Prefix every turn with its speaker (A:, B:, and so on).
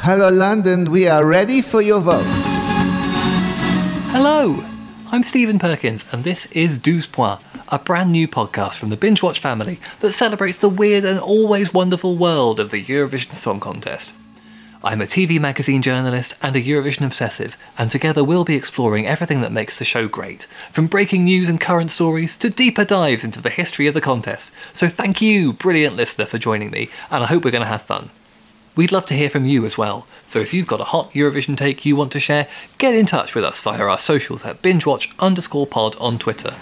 A: Hello, London. We are ready for your vote.
B: Hello, I'm Steven Perkins, and this is Douze Points, a brand new podcast from the Bingewatch family that celebrates the weird and always wonderful world of the Eurovision Song Contest. I'm a TV magazine journalist and a Eurovision obsessive, and together we'll be exploring everything that makes the show great, from breaking news and current stories to deeper dives into the history of the contest. So thank you, brilliant listener, for joining me, and I hope we're going to have fun. We'd love to hear from you as well, so if you've got a hot Eurovision take you want to share, get in touch with us via our socials at bingewatch underscore pod on Twitter.